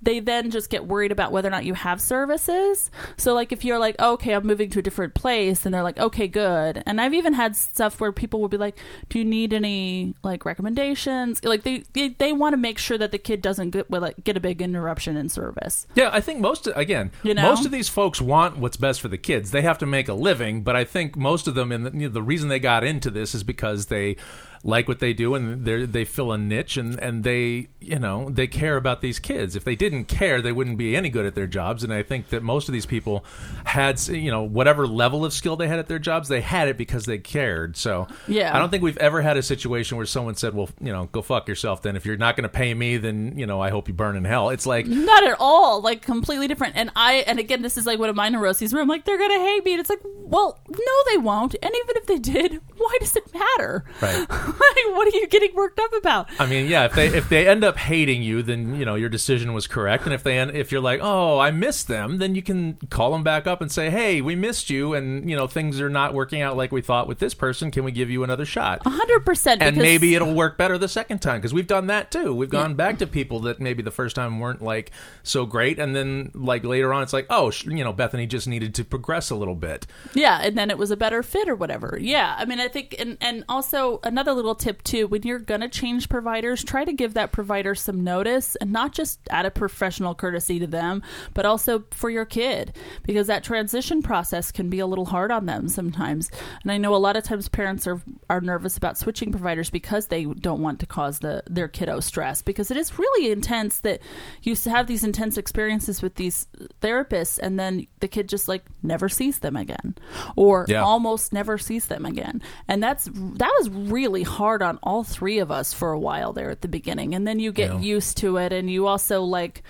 they then just get worried about whether or not you have services. So like if you're like, okay, I'm moving to a different place, and they're like, okay, good. And I've even had stuff where people will be like, do you need any like recommendations? Like they they, they want to make sure that the kid doesn't get well, like, get a big interruption in service. Yeah, I think most again, You know? most of these folks want what's best for the kids. They have to make a living, but I think most of them, and the, you know, the reason they got into this is because they like what they do and they they fill a niche and and they you know they care about these kids. If they didn't care, they wouldn't be any good at their jobs. And I think that most of these people had you know whatever level of skill they had at their jobs, they had it because they cared. So Yeah. I don't think we've ever had a situation where someone said, "Well, you know, go fuck yourself." Then if you're not going to pay me, then you know I hope you burn in hell. It's like Not at all. Like completely different. And I and again, this is like one of my neuroses where I'm like, they're gonna hate me. And it's like, well, no, they won't. And even if they did, why does it matter? Right. like, what are you getting worked up about? I mean, yeah. If they if they end up hating you, then you know your decision was correct. And if they end, if you're like, oh, I missed them, then you can call them back up and say, hey, we missed you, and you know things are not working out like we thought with this person. Can we give you another shot? hundred percent. And maybe it'll work better the second time because we've done that too. We've gone back to people that maybe the first time weren't like so great, and then like later on, it's like, oh, sh- you know, Bethany just needed to progress a little bit. Yeah, and then it was a better fit or whatever. Yeah, I mean, I think, and and also another little tip too: when you're gonna change providers, try to give that provider some notice, and not just out of professional courtesy to them, but also for your kid, because that transition process can be a little hard on them sometimes. And I know a lot of times parents are are nervous about switching providers because they don't want to cause the their kiddo stress, because it is really intense that you have these intense experiences with these therapists, and then the kid just like never sees them again, or Yeah. almost never sees them again. And that's that was really hard on all three of us for a while there at the beginning. And then you get Yeah. used to it and you also like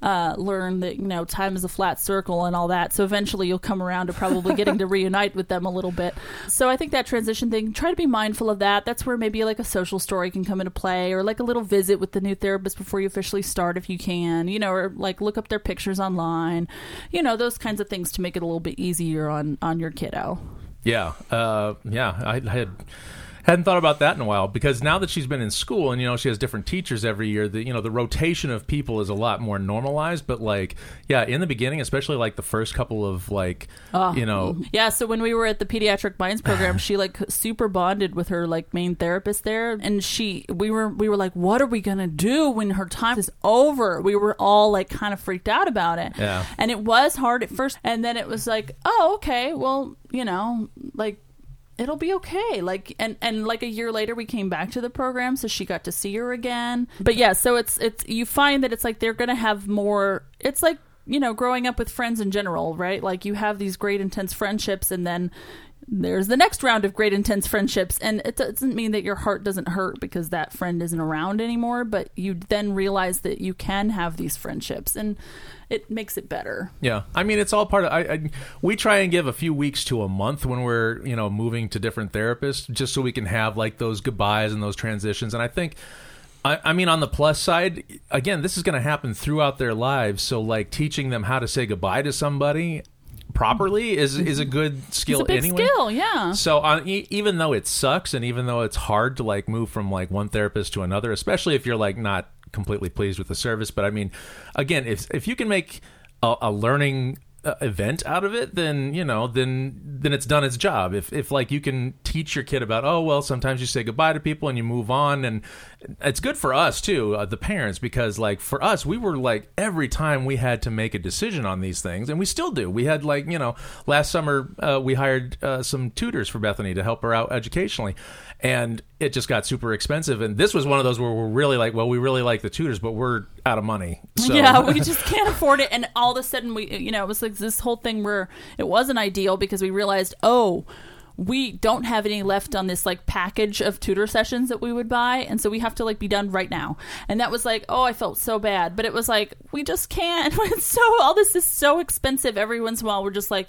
uh, learn that you know time is a flat circle and all that. So eventually you'll come around to probably getting to reunite with them a little bit. So I think that transition thing, try to be mindful of that. That's where maybe like a social story can come into play, or like a little visit with the new therapist before you officially start, if you can, you know, or like look up their pictures online, you know, those kinds of things to make it a little bit easier on on your kiddo. Yeah, uh, yeah. I, I had hadn't thought about that in a while because now that she's been in school and you know she has different teachers every year, the you know the rotation of people is a lot more normalized. But like, yeah, in the beginning, especially like the first couple of like, oh. you know, Yeah, so when we were at the pediatric minds program, she like super bonded with her like main therapist there, and she we were we were like, what are we gonna do when her time is over? We were all like kind of freaked out about it, Yeah. and it was hard at first, and then it was like, oh okay, well you know like it'll be okay. Like and and like a year later we came back to the program so she got to see her again. But yeah so it's it's you find that it's like they're gonna have more it's like you know growing up with friends in general right? Like you have these great intense friendships and then there's the next round of great intense friendships and it doesn't mean that your heart doesn't hurt because that friend isn't around anymore but you then realize that you can have these friendships and it makes it better Yeah, I mean it's all part of. I, I we try and give a few weeks to a month when we're you know moving to different therapists, just so we can have like those goodbyes and those transitions. And I think, I, I mean, on the plus side, again, this is going to happen throughout their lives. So like teaching them how to say goodbye to somebody properly is is a mm-hmm. good skill it's a big anyway. skill yeah So on, e- even though it sucks, and even though it's hard to like move from like one therapist to another, especially if you're like not completely pleased with the service, but I mean, again, if if you can make a, a learning uh, event out of it, then you know, then then it's done its job. If if like you can teach your kid about, oh well, sometimes you say goodbye to people and you move on, and it's good for us too, uh, the parents, because like for us, we were like every time we had to make a decision on these things, and we still do. We had like you know, last summer uh, we hired uh, some tutors for Bethany to help her out educationally, and it just got super expensive. And this was one of those where we're really like, well, we really like the tutors, but we're out of money. So Yeah, we just can't afford it. And all of a sudden, we, you know, it was like this whole thing where it wasn't ideal because we realized, oh, we don't have any left on this like package of tutor sessions that we would buy. And so we have to like be done right now. And that was like, oh, I felt so bad. But it was like, we just can't. It's so, all this is so expensive. Every once in a while, we're just like,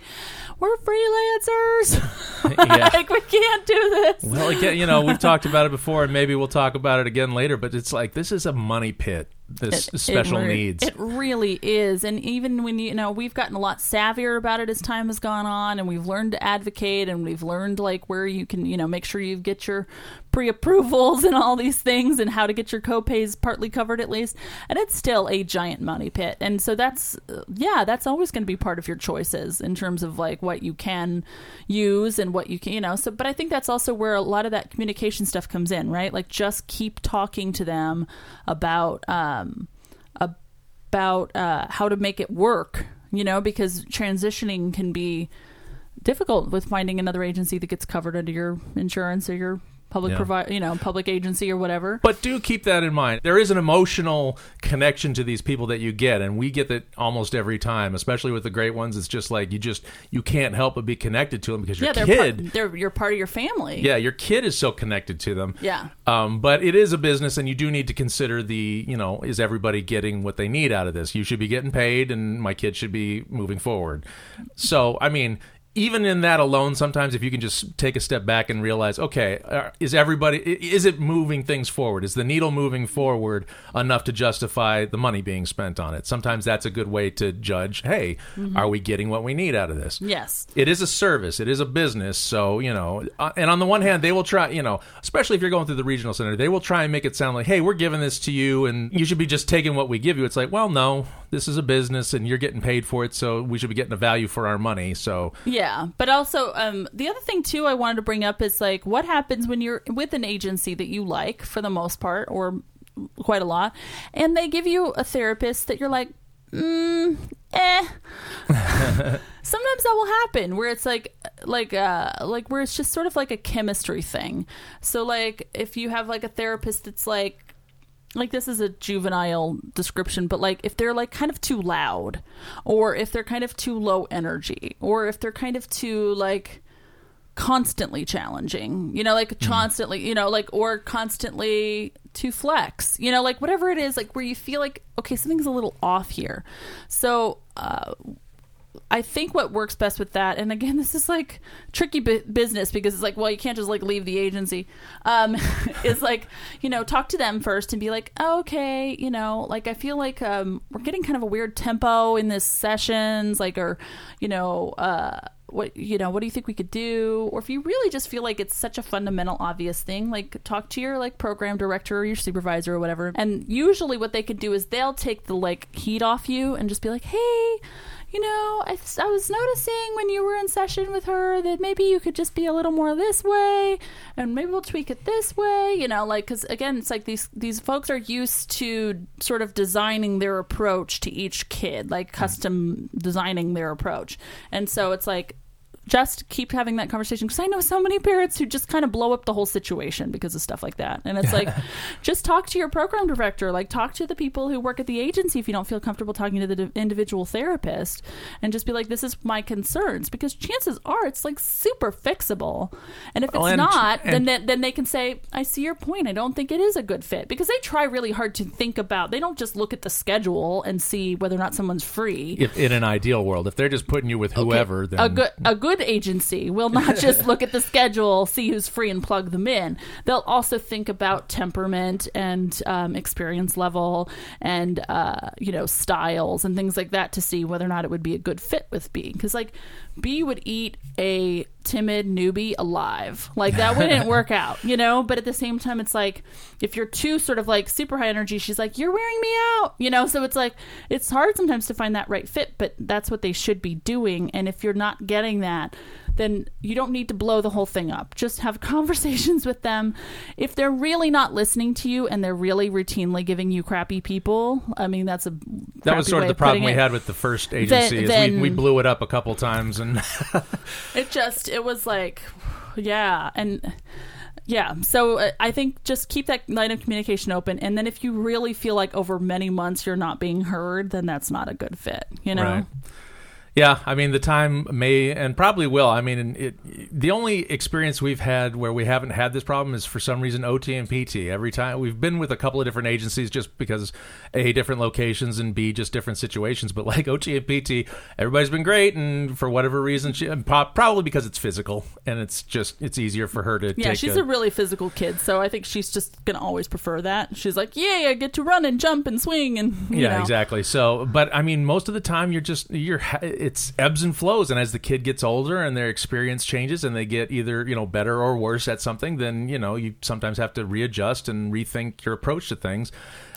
we're freelancers. Yeah. like, we can't do this. Well, again, you know, we've talked about it before, and maybe we'll talk about it again later. But it's like this is a money pit. This It- special it needs. It really is. And even when you know, we've gotten a lot savvier about it as time has gone on and we've learned to advocate and we've learned like where you can, you know, make sure you get your pre-approvals and all these things and how to get your co-pays partly covered at least. And it's still a giant money pit. And so that's uh, yeah that's always going to be part of your choices in terms of like what you can use and what you can you know so but i think that's also where a lot of that communication stuff comes in right? Like just keep talking to them about um about uh how to make it work you know because transitioning can be difficult with finding another agency that gets covered under your insurance or your public Yeah. provide you know public agency or whatever But do keep that in mind. There is an emotional connection to these people that you get, and we get that almost every time. Especially with the great ones, it's just like you just you can't help but be connected to them because your yeah they're kid, part, they're you're part of your family yeah, your kid is so connected to them. Yeah. Um, but it is a business, and you do need to consider the you know is everybody getting what they need out of this? You should be getting paid, and my kid should be moving forward. So I mean. Even in that alone, sometimes if you can just take a step back and realize, okay, uh, is everybody, is it moving things forward? Is the needle moving forward enough to justify the money being spent on it? Sometimes that's a good way to judge, hey, are we getting what we need out of this? yes it is a service it is a business so you know uh, and on the one hand they will try you know especially if you're going through the regional center they will try and make it sound like hey we're giving this to you and you should be just taking what we give you it's like well no this is a business and you're getting paid for it so we should be getting a value for our money so Yeah, but also um, the other thing too I wanted to bring up is like what happens when you're with an agency that you like for the most part or quite a lot, and they give you a therapist that you're like, mm, eh. Sometimes that will happen where it's like like uh like where it's just sort of like a chemistry thing. So like if you have like a therapist that's like like this is a juvenile description, but like if they're like kind of too loud, or if they're kind of too low energy, or if they're kind of too like constantly challenging, you know, like constantly, you know, like or constantly to flex, you know, like whatever it is, like where you feel like okay, something's a little off here. So, uh, I think what works best with that, and again, this is like tricky bu- business because it's like, well, you can't just like leave the agency. Um, is like, you know, talk to them first and be like, okay, you know, like I feel like um, we're getting kind of a weird tempo in this sessions, like, or, you know, uh, what you know, what do you think we could do? Or if you really just feel like it's such a fundamental, obvious thing, like talk to your like program director or your supervisor or whatever. And usually, what they could do is they'll take the like heat off you and just be like, hey you know, I, I was noticing when you were in session with her that maybe you could just be a little more this way, and maybe we'll tweak it this way. You know, like because again, it's like these these folks are used to sort of designing their approach to each kid, like mm. custom designing their approach, and so it's like just keep having that conversation because I know so many parents who just kind of blow up the whole situation because of stuff like that. And it's like, just talk to your program director, like talk to the people who work at the agency if you don't feel comfortable talking to the individual therapist, and just be like, this is my concerns because chances are it's like super fixable. And if it's Well, and- not, and- then they, then they can say, I see your point. I don't think it is a good fit because they try really hard to think about. They don't just look at the schedule and see whether or not someone's free. if in an ideal world if they're just putting you with whoever then a good a good agency will not just look at the schedule, see who's free, and plug them in. They'll also think about temperament and um, experience level and uh, you know styles and things like that to see whether or not it would be a good fit with B. Because like B would eat a timid newbie alive. Like that wouldn't work out, you know. But at the same time, it's like if you're too sort of like super high energy, she's like you're wearing me out, you know. So it's like it's hard sometimes to find that right fit, but that's what they should be doing. And if you're not getting that, then you don't need to blow the whole thing up. Just have conversations with them. If they're really not listening to you and they're really routinely giving you crappy people, I mean that's a that was sort of the problem we it. had with the first agency is then- we, we blew it up a couple times and It just it was like, yeah, and yeah. So uh, I think just keep that line of communication open, and then if you really feel like over many months you're not being heard, then that's not a good fit. You know. Right. Yeah, I mean the time may and probably will. I mean, it, the only experience we've had where we haven't had this problem is for some reason OT and PT. Every time we've been with a couple of different agencies, just because a different locations and b just different situations. But like OT and PT, everybody's been great, and for whatever reason, she, probably because it's physical and it's just it's easier for her to Yeah, she's a, a really physical kid, so I think she's just gonna always prefer that. She's like, "Yay, I get to run and jump and swing and you yeah, know. exactly. So, but I mean, most of the time, you're just you're it's ebbs and flows. And as the kid gets older and their experience changes and they get either, you know, better or worse at something, then, you know, you sometimes have to readjust and rethink your approach to things.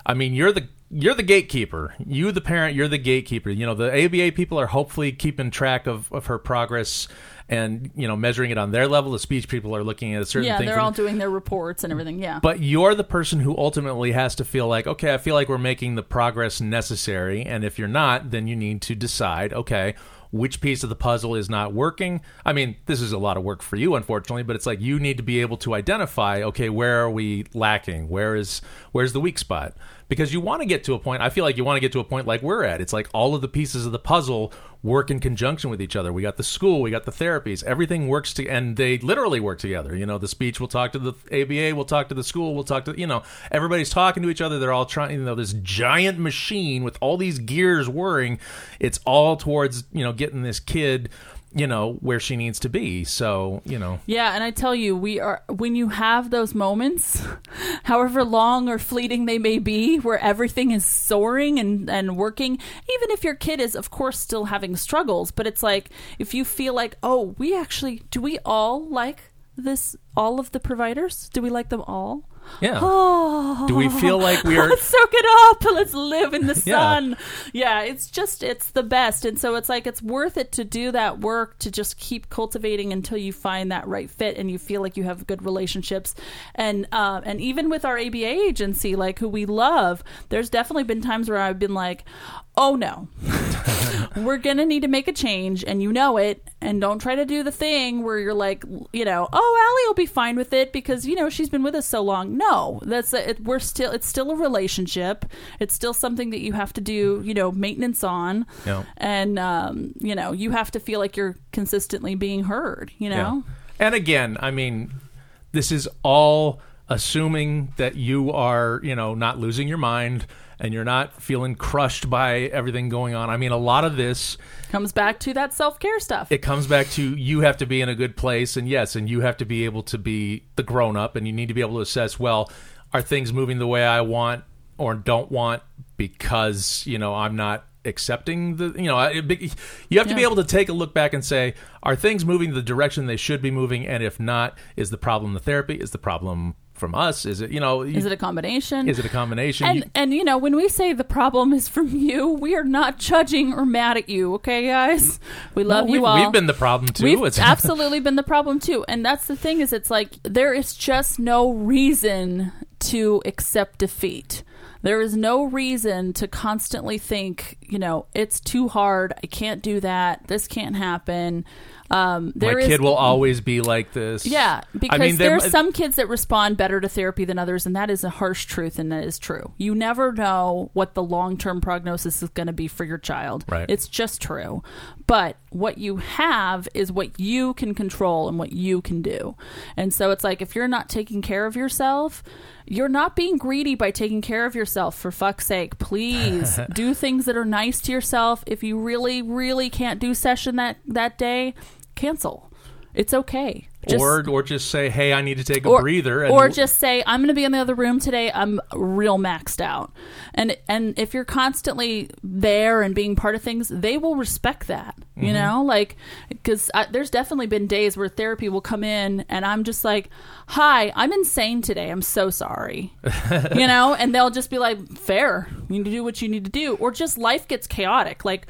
I mean, you're the you're the gatekeeper. You, the parent, you're the gatekeeper. You know, the ABA people are hopefully keeping track of, of her progress and you know measuring it on their level. The speech people are looking at a certain yeah, thing. they're from- all doing their reports and everything. Yeah. but you're the person who ultimately has to feel like, okay, I feel like we're making the progress necessary. And if you're not, then you need to decide, okay, which piece of the puzzle is not working. I mean, this is a lot of work for you, unfortunately, but it's like you need to be able to identify, okay, where are we lacking? Where is where's the weak spot? Because you want to get to a point. I feel like you want to get to a point like we're at. It's like all of the pieces of the puzzle work in conjunction with each other. We got the school, we got the therapies, everything works to, and they literally work together. You know, the speech will talk to the ABA, we'll talk to the school, we'll talk to, you know, everybody's talking to each other. They're all trying, you know, this giant machine with all these gears whirring. It's all towards, you know, getting this kid, you know, where she needs to be. So, you know, Yeah, and I tell you, we are when you have those moments, however long or fleeting they may be, where everything is soaring and and working, even if your kid is of course still having struggles, but it's like if you feel like, "Oh, we actually do we all like this all of the providers? Do we like them all?" Yeah. Oh, Do we feel like we are Let's soak it up. Let's live in the Yeah. sun. Yeah. it's just it's the best, and so it's like it's worth it to do that work to just keep cultivating until you find that right fit and you feel like you have good relationships, and uh, and even with our ABA agency, like who we love, there's definitely been times where I've been like, oh no, we're gonna need to make a change, and you know it, and don't try to do the thing where you're like, you know, oh, Allie will be fine with it because you know she's been with us so long. No, that's it, we're still it's still a relationship. It's still something that you have to do, you know, maintenance on, Yeah. and um, you know, you have to feel like you're consistently being heard. You know, Yeah. And again, I mean, this is all assuming that you are, you know, not losing your mind and you're not feeling crushed by everything going on. I mean, a lot of this comes back to that self care stuff. it comes back to you have to be in a good place and yes, and you have to be able to be the grown up and you need to be able to assess, well, are things moving the way I want or don't want because, you know, I'm not accepting the you know it- you have to be able to take a look back and say are things moving the direction they should be moving and if not is the problem the therapy is the problem from us is it you know is it a combination? is it a combination and You- and you know when we say the problem is from you, we are not judging or mad at you. Okay, guys, we love No, you we've, all. we've been the problem too We've It's- absolutely been the problem too. And that's the thing is it's like there is just no reason to accept defeat. There is no reason to constantly think, you know, it's too hard. I can't do that. This can't happen. Um, my is kid will always be like this yeah, because I mean, there- there's some kids that respond better to therapy than others, and that is a harsh truth, and that is true. You never know what the long term prognosis is going to be for your child. Right. It's just true. But what you have is what you can control and what you can do. And so it's like if you're not taking care of yourself, you're not being greedy by taking care of yourself for fuck's sake. Please do things that are nice to yourself. If you really, really can't do session that, that day, cancel. It's okay. Just- or or just say hey i need to take a or, breather and or just say i'm going to be in the other room today. I'm real maxed out. And and if you're constantly there and being part of things they will respect that Mm-hmm. you know? Like because there's definitely been days where therapy will come in and i'm just like hi i'm insane today. I'm so sorry. You know? And they'll just be like fair. You need to do what you need to do. Or just life gets chaotic. Like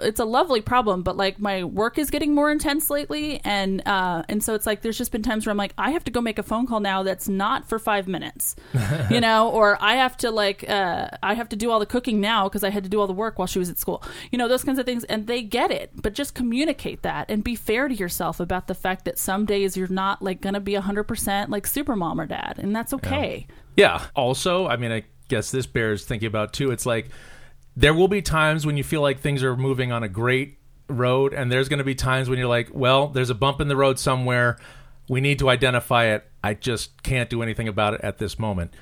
it's a lovely problem but like my work is getting more intense lately and uh and so it's like there's just been times where i'm like i have to go make a phone call now that's not for five minutes you know or i have to like uh i have to do all the cooking now because i had to do all the work while she was at school you know those kinds of things and they get it but just communicate that and be fair to yourself about the fact that some days you're not like gonna be 100% like super mom or dad and that's okay Yeah. Also, I mean, I guess this bears thinking about too. It's like there will be times when you feel like things are moving on a great road, and there's going to be times when you're like, well, there's a bump in the road somewhere. We need to identify it. I just can't do anything about it at this moment.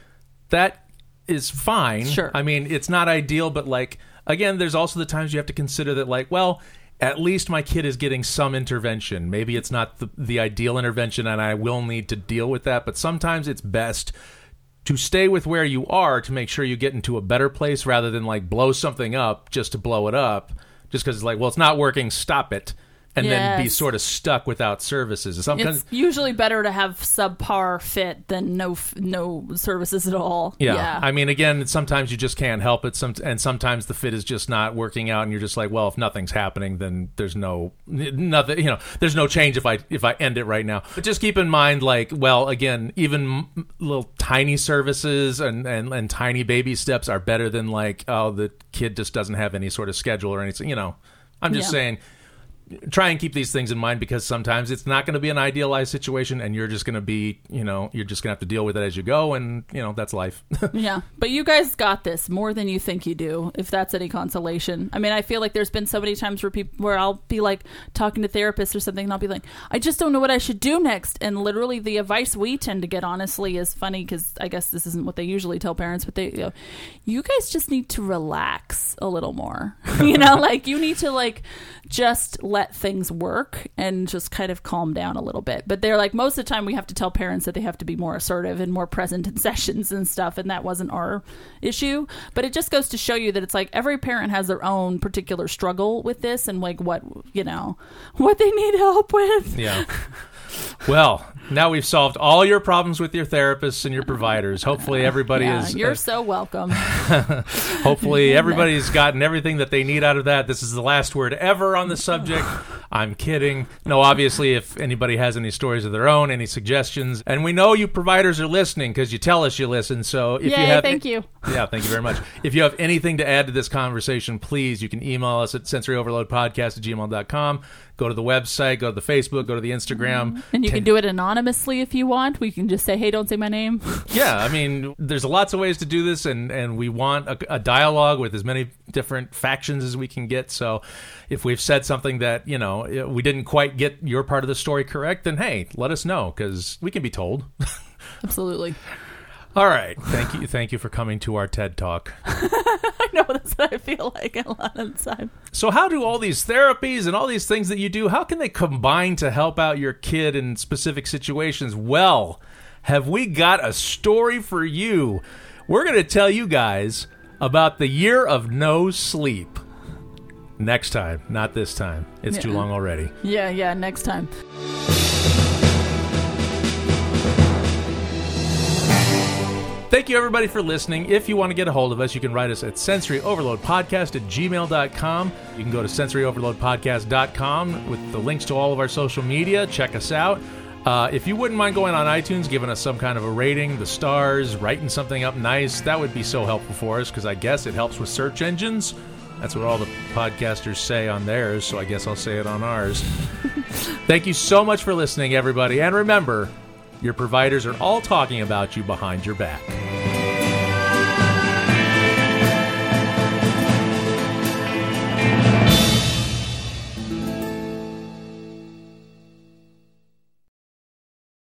That is fine. Sure. I mean, it's not ideal, but like, again, there's also the times you have to consider that, like, well, at least my kid is getting some intervention. Maybe it's not the, the ideal intervention, and I will need to deal with that, but sometimes it's best to stay with where you are to make sure you get into a better place rather than like blow something up just to blow it up just because it's like, well, it's not working, stop it, and then be sort of stuck without services. Sometimes, It's usually better to have subpar fit than no no services at all. yeah. I mean, again, sometimes you just can't help it. Some and sometimes the fit is just not working out, and you're just like, well, if nothing's happening, then there's no nothing. You know, there's no change if I if I end it right now. But just keep in mind, like, well, again, even little tiny services and and and tiny baby steps are better than like, oh, the kid just doesn't have any sort of schedule or anything. You know, I'm just Yeah. saying. Try and keep these things in mind because sometimes it's not going to be an idealized situation, and you're just going to be, you know, you're just going to have to deal with it as you go, and you know that's life. Yeah, but you guys got this more than you think you do. If that's any consolation, I mean, I feel like there's been so many times where people, where I'll be like talking to therapists or something, and I'll be like, I just don't know what I should do next. And literally, the advice we tend to get, honestly, is funny because I guess this isn't what they usually tell parents, but they, you, know, you guys just need to relax a little more. you know, like you need to like just let things work and just kind of calm down a little bit. But they're like most of the time we have to tell parents that they have to be more assertive and more present in sessions and stuff and that wasn't our issue. But it just goes to show you that it's like every parent has their own particular struggle with this and like what, you know, what they need help with. Yeah. Well, now we've solved all your problems with your therapists and your providers. Hopefully, everybody Yeah, is. you're uh, so welcome. hopefully, everybody's gotten everything that they need out of that. This is the last word ever on the subject. I'm kidding. No, obviously, if anybody has any stories of their own, any suggestions, and we know you providers are listening because you tell us you listen. So if you Yay, have, thank you. Yeah, thank you very much. If you have anything to add to this conversation, please, you can email us at sensoryoverloadpodcast at gmail.com. Go to the website, go to the Facebook, go to the Instagram. Mm-hmm. And you can do it anonymously if you want. We can just say, "Hey, don't say my name." yeah, I mean, there's lots of ways to do this, and, and we want a, a dialogue with as many different factions as we can get. So if we've said something that, you know, we didn't quite get your part of the story correct, then hey, let us know because we can be told. Absolutely. All right. Thank you. Thank you for coming to our TED Talk. I know that's what I feel like a lot of the time. So, how do all these therapies and all these things that you do, how can they combine to help out your kid in specific situations? Well, have we got a story for you? We're going to tell you guys about the year of no sleep. Next time, not this time. It's too long already. Yeah, yeah. Next time. Thank you, everybody, for listening. If you want to get a hold of us, you can write us at sensoryoverloadpodcast at gmail.com. You can go to sensoryoverloadpodcast.com with the links to all of our social media. Check us out. Uh, if you wouldn't mind going on iTunes, giving us some kind of a rating, the stars, writing something up nice, that would be so helpful for us because I guess it helps with search engines. That's what all the podcasters say on theirs, so I guess I'll say it on ours. Thank you so much for listening, everybody. And remember, your providers are all talking about you behind your back.